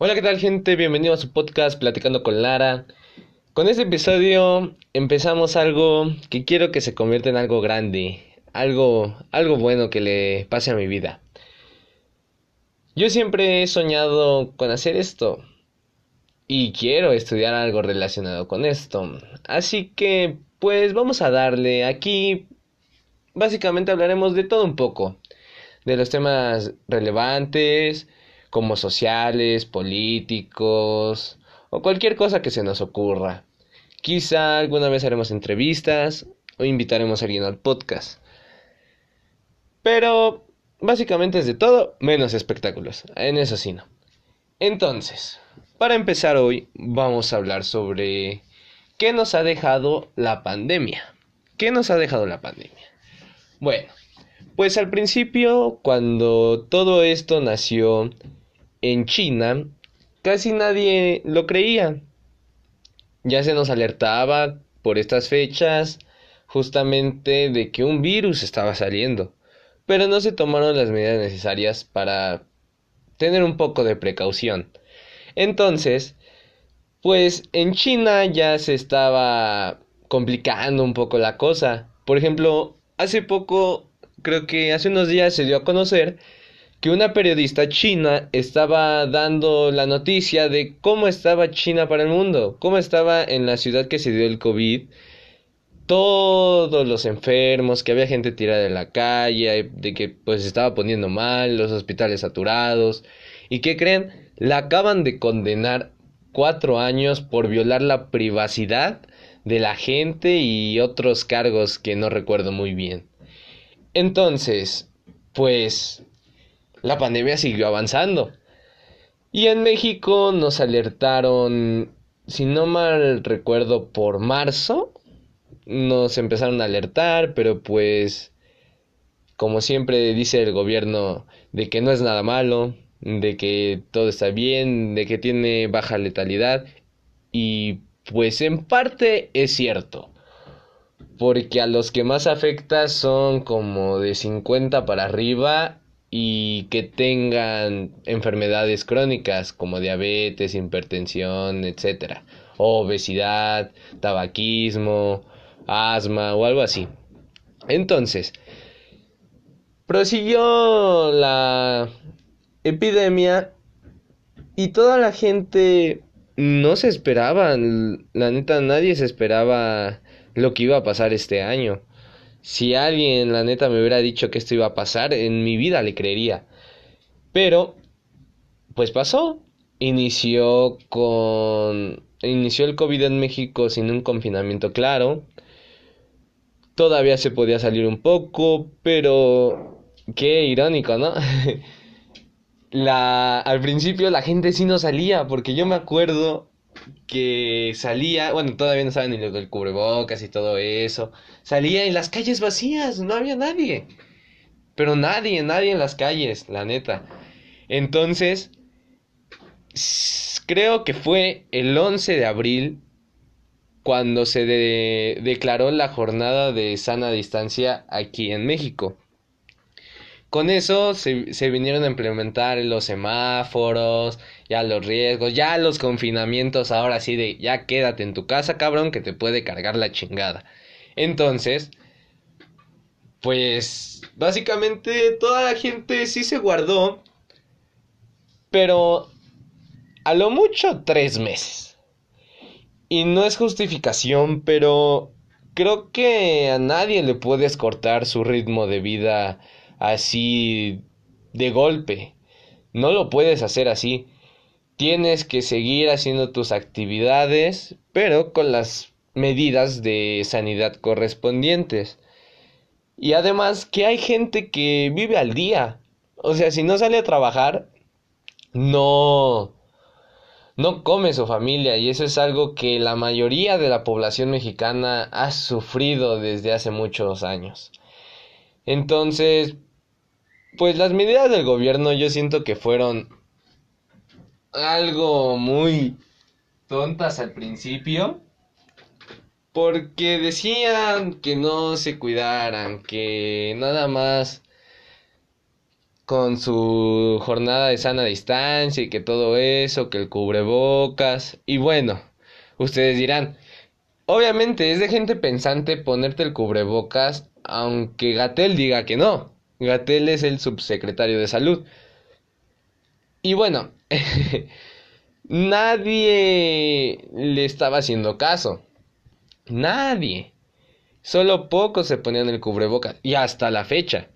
Hola, ¿qué tal gente? Bienvenido a su podcast Platicando con Lara. Con este episodio empezamos algo que quiero que se convierta en algo grande, algo, algo bueno que le pase a mi vida. Yo siempre he soñado con hacer esto y quiero estudiar algo relacionado con esto. Así que, pues vamos a darle aquí. Básicamente hablaremos de todo un poco, de los temas relevantes, como sociales, políticos o cualquier cosa que se nos ocurra. Quizá alguna vez haremos entrevistas o invitaremos a alguien al podcast. Pero básicamente es de todo menos espectáculos. En eso sí no. Entonces, para empezar hoy vamos a hablar sobre qué nos ha dejado la pandemia. ¿Qué nos ha dejado la pandemia? Bueno, pues al principio, cuando todo esto nació en China, casi nadie lo creía. Ya se nos alertaba por estas fechas justamente de que un virus estaba saliendo, pero no se tomaron las medidas necesarias para tener un poco de precaución. Entonces, pues en China ya se estaba complicando un poco la cosa. Por ejemplo, hace poco, creo que hace unos días se dio a conocer que una periodista china estaba dando la noticia de cómo estaba China para el mundo, cómo estaba en la ciudad que se dio el COVID, todos los enfermos, que había gente tirada en la calle, de que pues estaba poniendo mal, los hospitales saturados, y que creen, la acaban de condenar cuatro años por violar la privacidad de la gente y otros cargos que no recuerdo muy bien. Entonces, pues la pandemia siguió avanzando. Y en México nos alertaron, si no mal recuerdo, por marzo. Nos empezaron a alertar, pero pues, como siempre dice el gobierno, de que no es nada malo, de que todo está bien, de que tiene baja letalidad. Y pues en parte es cierto. Porque a los que más afecta son como de 50 para arriba y que tengan enfermedades crónicas como diabetes, hipertensión, etcétera, obesidad, tabaquismo, asma o algo así. Entonces, prosiguió la epidemia y toda la gente no se esperaba, la neta nadie se esperaba lo que iba a pasar este año. Si alguien, la neta, me hubiera dicho que esto iba a pasar, en mi vida le creería. Pero, pues pasó. Inició con... Inició el COVID en México sin un confinamiento claro. Todavía se podía salir un poco, pero... Qué irónico, ¿no? la... Al principio la gente sí no salía, porque yo me acuerdo que salía, bueno, todavía no saben ni lo del cubrebocas y todo eso, salía en las calles vacías, no había nadie, pero nadie, nadie en las calles, la neta. Entonces, creo que fue el 11 de abril cuando se declaró la jornada de sana distancia aquí en México. Con eso se, se, vinieron a implementar los semáforos, ya los riesgos, ya los confinamientos, ahora sí de ya quédate en tu casa, cabrón, que te puede cargar la chingada. Entonces, pues básicamente toda la gente sí se guardó, pero a lo mucho tres meses. Y no es justificación, pero creo que a nadie le puedes cortar su ritmo de vida así de golpe. No lo puedes hacer así. Tienes que seguir haciendo tus actividades, pero con las medidas de sanidad correspondientes. Y además que hay gente que vive al día. O sea, si no sale a trabajar, no no come su familia y eso es algo que la mayoría de la población mexicana ha sufrido desde hace muchos años. Entonces, pues las medidas del gobierno yo siento que fueron algo muy tontas al principio. Porque decían que no se cuidaran, que nada más con su jornada de sana distancia y que todo eso, que el cubrebocas. Y bueno, ustedes dirán, obviamente es de gente pensante ponerte el cubrebocas, aunque Gatel diga que no. Gatel es el subsecretario de salud. Y bueno, nadie le estaba haciendo caso. Nadie. Solo pocos se ponían el cubrebocas. Y hasta la fecha.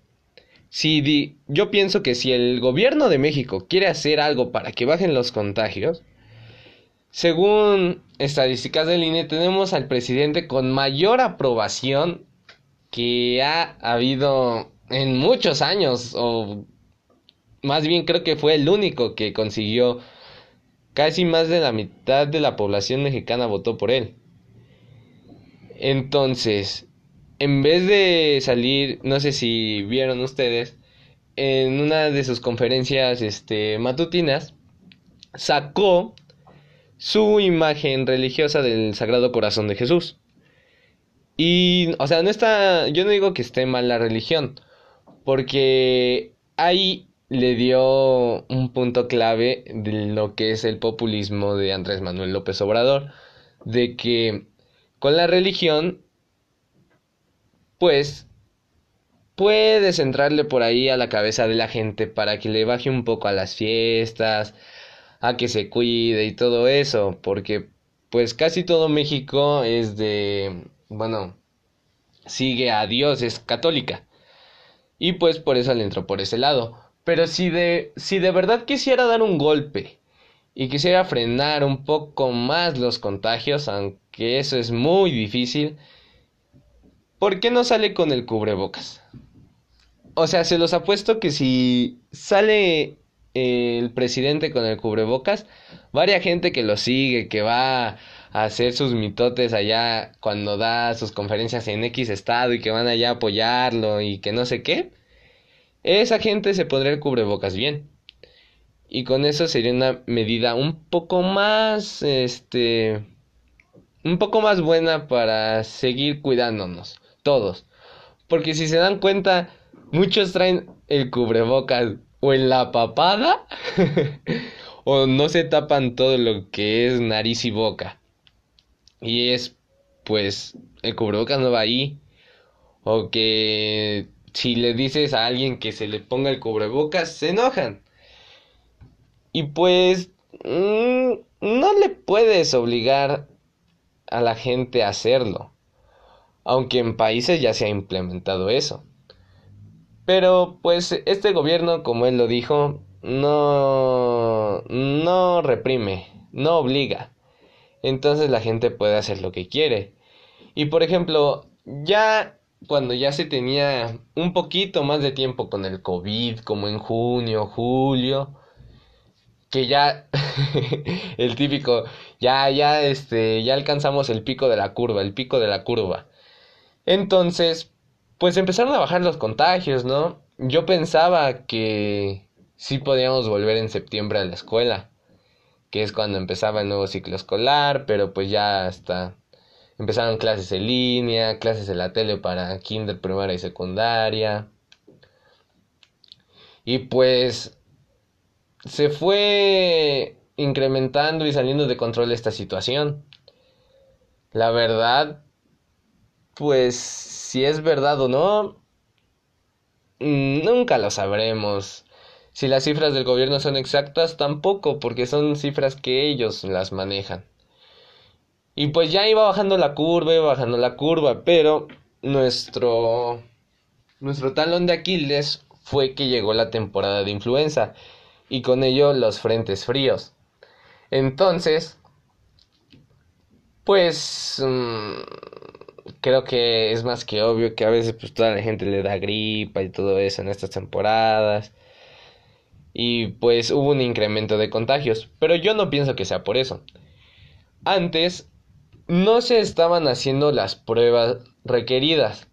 Si yo pienso que si el gobierno de México quiere hacer algo para que bajen los contagios, según estadísticas del INE, tenemos al presidente con mayor aprobación que ha habido en muchos años, o más bien creo que fue el único que consiguió casi más de la mitad de la población mexicana votó por él. Entonces, en vez de salir, no sé si vieron ustedes, en una de sus conferencias este, matutinas, sacó su imagen religiosa del Sagrado Corazón de Jesús. Y, o sea, no está, yo no digo que esté mal la religión, porque ahí le dio un punto clave de lo que es el populismo de Andrés Manuel López Obrador, de que con la religión pues puedes entrarle por ahí a la cabeza de la gente para que le baje un poco a las fiestas, a que se cuide y todo eso, porque pues casi todo México es de, bueno, sigue a Dios, es católica. Y pues por eso le entró por ese lado. Pero si de, si de verdad quisiera dar un golpe y quisiera frenar un poco más los contagios, aunque eso es muy difícil, ¿por qué no sale con el cubrebocas? O sea, se los apuesto que si sale el presidente con el cubrebocas, varia gente que lo sigue, que va hacer sus mitotes allá cuando da sus conferencias en X estado y que van allá a apoyarlo y que no sé qué, esa gente se pondría el cubrebocas bien. Y con eso sería una medida un poco más, este, un poco más buena para seguir cuidándonos todos. Porque si se dan cuenta, muchos traen el cubrebocas o en la papada o no se tapan todo lo que es nariz y boca. Y es, pues, el cubrebocas no va ahí. O que si le dices a alguien que se le ponga el cubrebocas, se enojan. Y pues, mm, no le puedes obligar a la gente a hacerlo aunque en países ya se ha implementado eso. Pero pues este gobierno, como él lo dijo, no, no reprime, no obliga. Entonces la gente puede hacer lo que quiere. Y por ejemplo, ya cuando ya se tenía un poquito más de tiempo con el COVID, como en junio, julio, que ya el típico, ya, ya, este, ya alcanzamos el pico de la curva, el pico de la curva. Entonces, pues empezaron a bajar los contagios, ¿no? Yo pensaba que sí podíamos volver en septiembre a la escuela, que es cuando empezaba el nuevo ciclo escolar, pero pues ya hasta empezaron clases en línea, clases en la tele para kinder, primaria y secundaria. Y pues se fue incrementando y saliendo de control esta situación. La verdad, pues si es verdad o no, nunca lo sabremos. Si las cifras del gobierno son exactas, tampoco, porque son cifras que ellos las manejan. Y pues ya iba bajando la curva, iba bajando la curva, pero nuestro nuestro talón de Aquiles fue que llegó la temporada de influenza y con ello los frentes fríos. Entonces, pues mm, creo que es más que obvio que a veces pues toda la gente le da gripa y todo eso en estas temporadas. Y pues hubo un incremento de contagios, pero yo no pienso que sea por eso. Antes no se estaban haciendo las pruebas requeridas.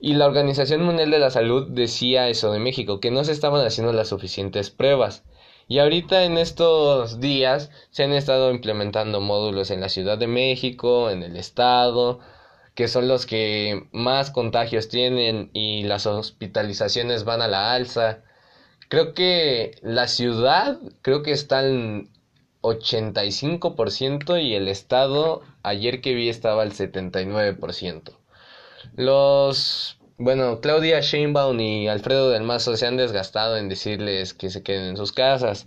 Y la Organización Mundial de la Salud decía eso de México, que no se estaban haciendo las suficientes pruebas. Y ahorita en estos días se han estado implementando módulos en la Ciudad de México, en el Estado, que son los que más contagios tienen y las hospitalizaciones van a la alza, Creo que la ciudad, creo que está en 85% y el estado, ayer que vi, estaba al 79%. Los, bueno, Claudia Sheinbaum y Alfredo del Mazo se han desgastado en decirles que se queden en sus casas.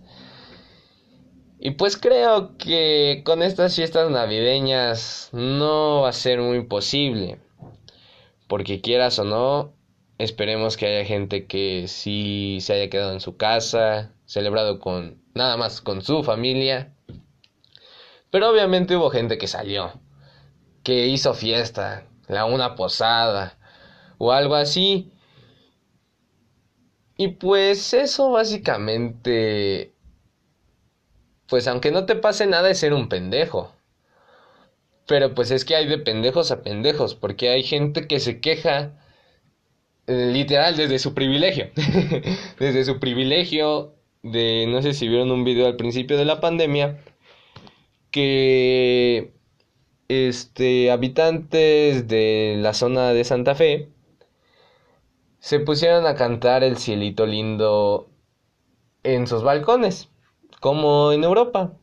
Y pues creo que con estas fiestas navideñas no va a ser muy posible. Porque quieras o no, esperemos que haya gente que sí se haya quedado en su casa, celebrado con nada más con su familia. Pero obviamente hubo gente que salió, que hizo fiesta, la una posada o algo así. Y pues eso básicamente pues aunque no te pase nada es ser un pendejo. Pero pues es que hay de pendejos a pendejos, porque hay gente que se queja literal desde su privilegio. desde su privilegio de, no sé si vieron un video al principio de la pandemia, que este habitantes de la zona de Santa Fe se pusieron a cantar el cielito lindo en sus balcones como en Europa.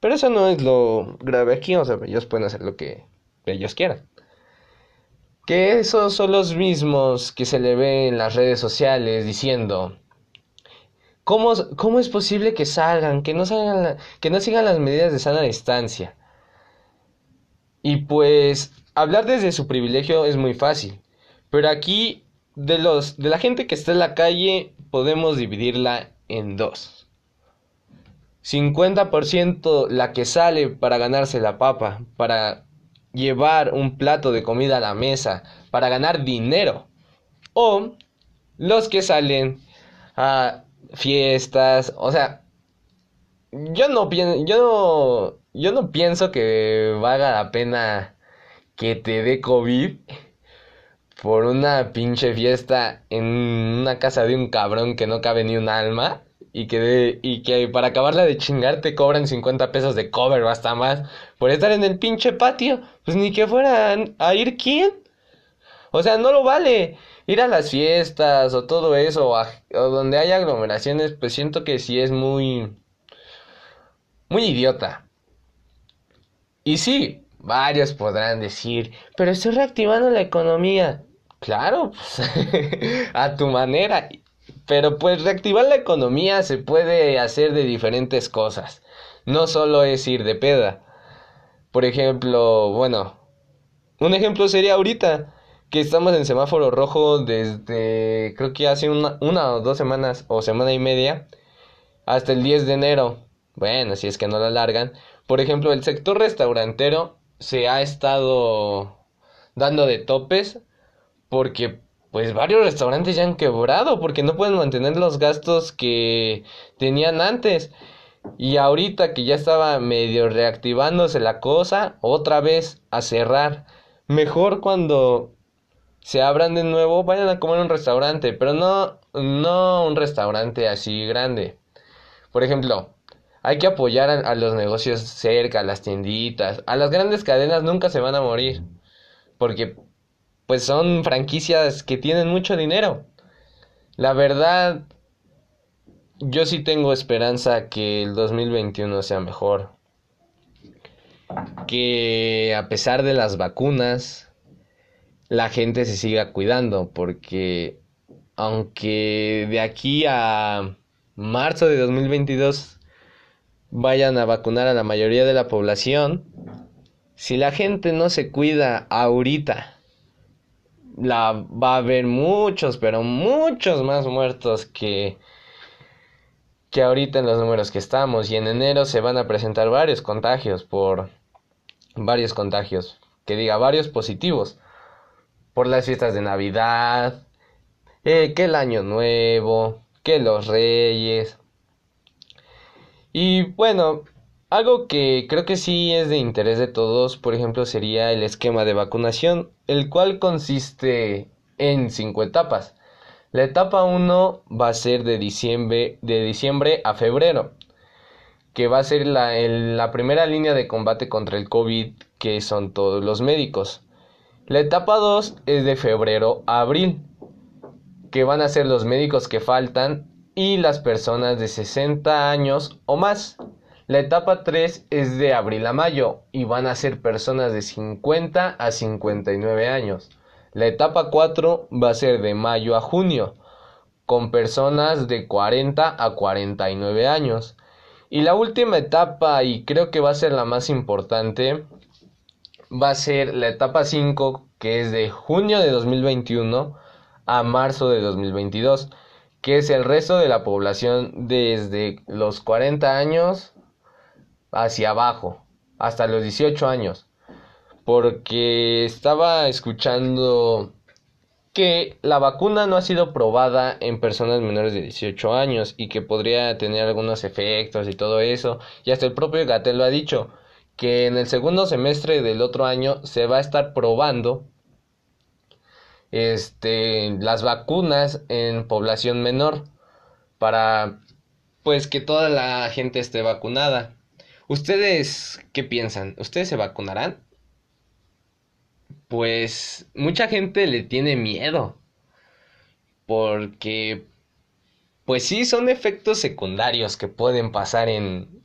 Pero eso no es lo grave aquí, o sea, ellos pueden hacer lo que ellos quieran. Que esos son los mismos que se le ve en las redes sociales diciendo, ¿cómo, cómo es posible que salgan, que no, salgan que no sigan las medidas de sana distancia? Y pues hablar desde su privilegio es muy fácil, pero aquí de, los, de la gente que está en la calle podemos dividirla en dos. 50% la que sale para ganarse la papa, para llevar un plato de comida a la mesa, para ganar dinero. O los que salen a fiestas, o sea, yo no pienso, yo yo no pienso que valga la pena que te dé COVID por una pinche fiesta en una casa de un cabrón que no cabe ni un alma y que, y que para acabarla de chingar te cobran 50 pesos de cover o hasta más por estar en el pinche patio. Pues ni que fueran a ir quién. O sea, no lo vale. Ir a las fiestas o todo eso, o, donde haya aglomeraciones, pues siento que sí es muy... Muy idiota. Y sí, varios podrán decir, pero estoy reactivando la economía. Claro, pues, a tu manera. Pero pues reactivar la economía se puede hacer de diferentes cosas. No solo es ir de peda. Por ejemplo, bueno, un ejemplo sería ahorita que estamos en semáforo rojo desde creo que hace una, una o dos semanas o semana y media hasta el 10 de enero. Bueno, si es que no lo alargan. Por ejemplo, el sector restaurantero se ha estado dando de topes porque pues varios restaurantes ya han quebrado porque no pueden mantener los gastos que tenían antes. Y ahorita que ya estaba medio reactivándose la cosa, otra vez a cerrar. Mejor cuando se abran de nuevo, vayan a comer un restaurante, pero no, no un restaurante así grande. Por ejemplo, hay que apoyar a, a los negocios cerca, a las tienditas. A las grandes cadenas nunca se van a morir. Porque pues son franquicias que tienen mucho dinero. La verdad, yo sí tengo esperanza que el 2021 sea mejor. Que a pesar de las vacunas, la gente se siga cuidando, porque aunque de aquí a marzo de 2022 vayan a vacunar a la mayoría de la población, si la gente no se cuida ahorita, la va a haber muchos, pero muchos más muertos que que ahorita en los números que estamos y en enero se van a presentar varios contagios por varios contagios, que diga varios positivos por las fiestas de Navidad, eh, que el año nuevo, que los reyes. Y bueno, algo que creo que sí es de interés de todos, por ejemplo, sería el esquema de vacunación, el cual consiste en cinco etapas. La etapa 1 va a ser de diciembre, de diciembre a febrero, que va a ser la, la primera línea de combate contra el COVID, que son todos los médicos. La etapa 2 es de febrero a abril, que van a ser los médicos que faltan y las personas de 60 años o más. La etapa 3 es de abril a mayo y van a ser personas de 50 a 59 años. La etapa 4 va a ser de mayo a junio con personas de 40 a 49 años. Y la última etapa, y creo que va a ser la más importante, va a ser la etapa 5, que es de junio de 2021 a marzo de 2022, que es el resto de la población desde los 40 años hacia abajo, hasta los 18 años. Porque estaba escuchando que la vacuna no ha sido probada en personas menores de 18 años y que podría tener algunos efectos y todo eso. Y hasta el propio Gatel lo ha dicho, que en el segundo semestre del otro año se va a estar probando este, las vacunas en población menor para pues que toda la gente esté vacunada. ¿Ustedes qué piensan? ¿Ustedes se vacunarán? Pues mucha gente le tiene miedo. Porque, pues sí, son efectos secundarios que pueden pasar en,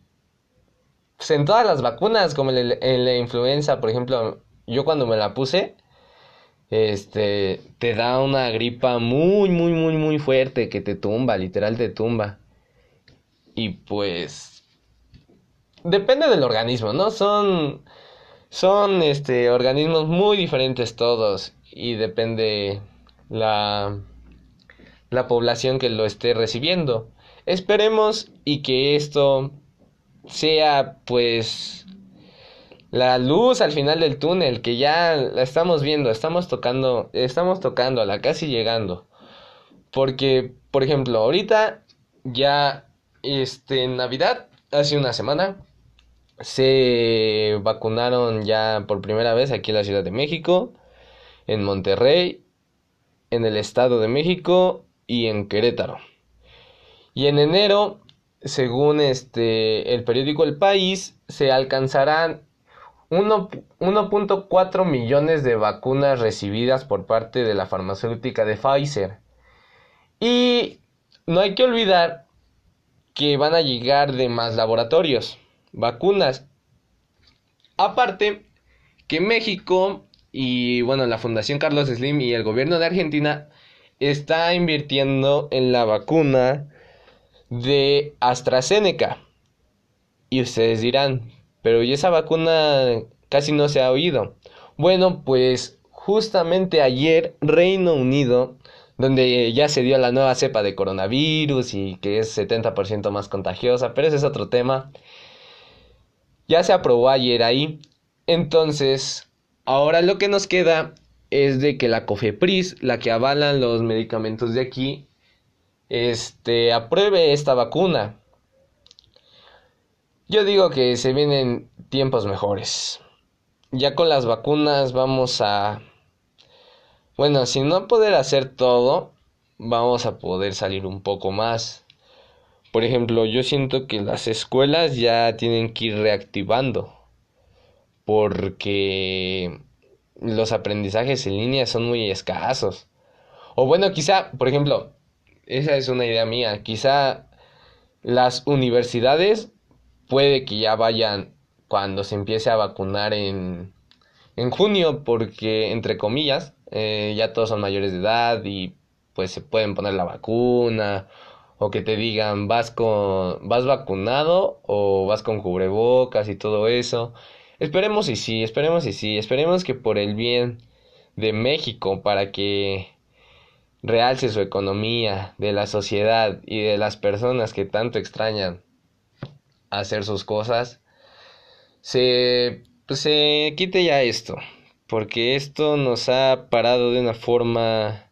pues en todas las vacunas, como en la influenza, por ejemplo, yo cuando me la puse, este, te da una gripa muy, muy, muy, muy fuerte que te tumba, literal te tumba. Y pues, depende del organismo, ¿no? Son son este organismos muy diferentes todos y depende la la población que lo esté recibiendo. Esperemos y que esto sea pues la luz al final del túnel que ya la estamos viendo, estamos tocando, estamos tocando la casi llegando. Porque, por ejemplo, ahorita ya este Navidad hace una semana se vacunaron ya por primera vez aquí en la Ciudad de México, en Monterrey, en el Estado de México y en Querétaro. Y en enero, según este el periódico El País, se alcanzarán 1.4 millones de vacunas recibidas por parte de la farmacéutica de Pfizer. Y no hay que olvidar que van a llegar de más laboratorios vacunas. Aparte que México y bueno, la Fundación Carlos Slim y el gobierno de Argentina está invirtiendo en la vacuna de AstraZeneca. Y ustedes dirán, pero ¿y esa vacuna casi no se ha oído? Bueno, pues justamente ayer Reino Unido, donde ya se dio la nueva cepa de coronavirus y que es 70% más contagiosa, pero ese es otro tema, ya se aprobó ayer ahí. Entonces, ahora lo que nos queda es de que la COFEPRIS, la que avalan los medicamentos de aquí, este, apruebe esta vacuna. Yo digo que se vienen tiempos mejores. Ya con las vacunas vamos a... Bueno, si no poder hacer todo, vamos a poder salir un poco más. Por ejemplo, yo siento que las escuelas ya tienen que ir reactivando porque los aprendizajes en línea son muy escasos. O bueno, quizá, por ejemplo, esa es una idea mía, quizá las universidades puede que ya vayan cuando se empiece a vacunar en, en junio, porque entre comillas, eh, ya todos son mayores de edad y pues se pueden poner la vacuna o que te digan vas con vas vacunado o vas con cubrebocas y todo eso. Esperemos y sí, esperemos y sí, esperemos que por el bien de México para que realce su economía, de la sociedad y de las personas que tanto extrañan hacer sus cosas, se pues se quite ya esto, porque esto nos ha parado de una forma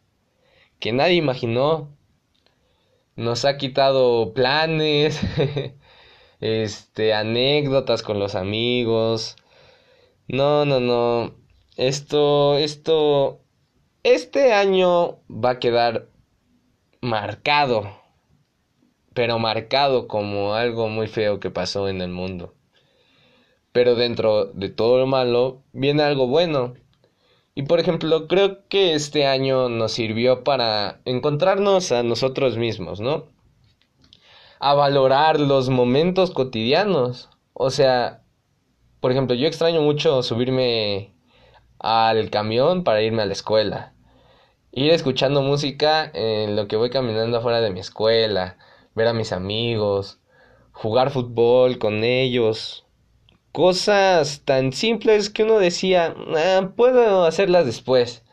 que nadie imaginó nos ha quitado planes, este, anécdotas con los amigos. No, no, no. Esto, esto, este año va a quedar marcado, pero marcado como algo muy feo que pasó en el mundo. Pero dentro de todo lo malo viene algo bueno. Y por ejemplo, creo que este año nos sirvió para encontrarnos a nosotros mismos, ¿no? a valorar los momentos cotidianos. O sea, por ejemplo, yo extraño mucho subirme al camión para irme a la escuela. Ir escuchando música en lo que voy caminando afuera de mi escuela, ver a mis amigos, jugar fútbol con ellos. Cosas tan simples que uno decía, ah, puedo hacerlas después.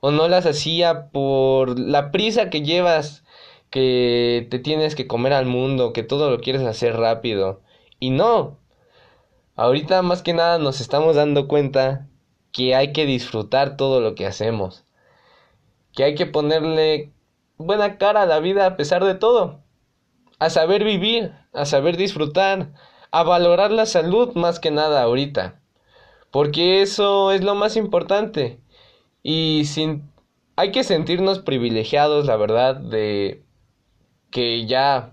O no las hacía por la prisa que llevas, que te tienes que comer al mundo, que todo lo quieres hacer rápido. Y no. Ahorita más que nada nos estamos dando cuenta que hay que disfrutar todo lo que hacemos. Que hay que ponerle buena cara a la vida a pesar de todo. A saber vivir, a saber disfrutar, a valorar la salud más que nada ahorita. Porque eso es lo más importante. Y sin hay que sentirnos privilegiados, la verdad, de que ya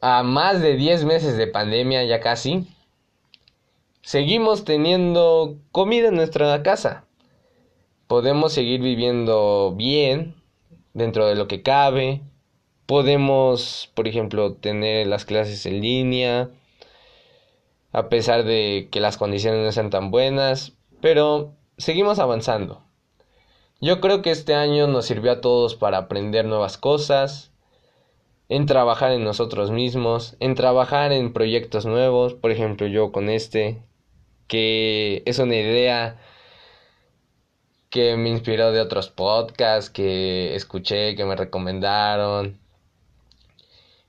a más de 10 meses de pandemia, ya casi, seguimos teniendo comida en nuestra casa. Podemos seguir viviendo bien, dentro de lo que cabe. Podemos, por ejemplo, tener las clases en línea, a pesar de que las condiciones no sean tan buenas, pero seguimos avanzando. Yo creo que este año nos sirvió a todos para aprender nuevas cosas, en trabajar en nosotros mismos, en trabajar en proyectos nuevos, por ejemplo yo con este, que es una idea que me inspiró de otros podcasts que escuché, que me recomendaron,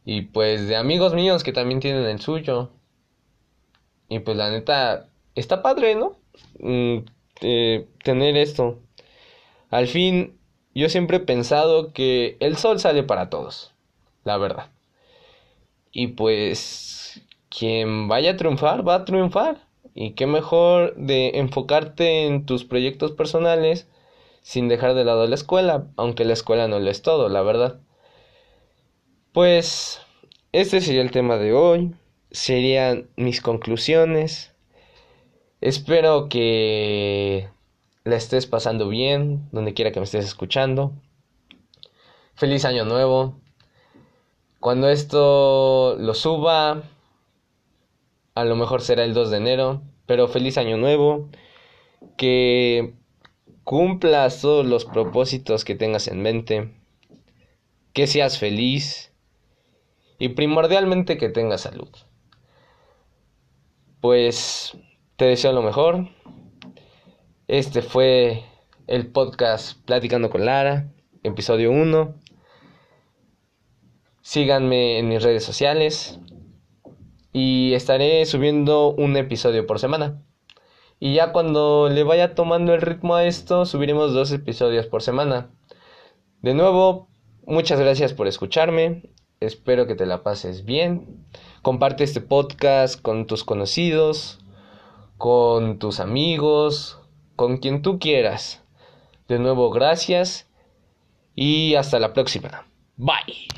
y pues de amigos míos que también tienen el suyo. Y pues la neta, está padre, ¿no? Mm, eh, tener esto. Al fin, yo siempre he pensado que el sol sale para todos la verdad. Y pues quien vaya a triunfar, va a triunfar. Y qué mejor de enfocarte en tus proyectos personales sin dejar de lado la escuela, aunque la escuela no lo es todo, la verdad. Pues este sería el tema de hoy, serían mis conclusiones. Espero que la estés pasando bien, donde quiera que me estés escuchando. Feliz año nuevo, cuando esto lo suba, a lo mejor será el 2 de enero, pero feliz año nuevo, que cumplas todos los propósitos que tengas en mente, que seas feliz y primordialmente que tengas salud. Pues te deseo lo mejor. Este fue el podcast Platicando con Lara, episodio 1. Síganme en mis redes sociales y estaré subiendo un episodio por semana. Y ya cuando le vaya tomando el ritmo a esto, subiremos dos episodios por semana. De nuevo, muchas gracias por escucharme. Espero que te la pases bien. Comparte este podcast con tus conocidos, con tus amigos, con quien tú quieras. De nuevo, gracias y hasta la próxima. Bye.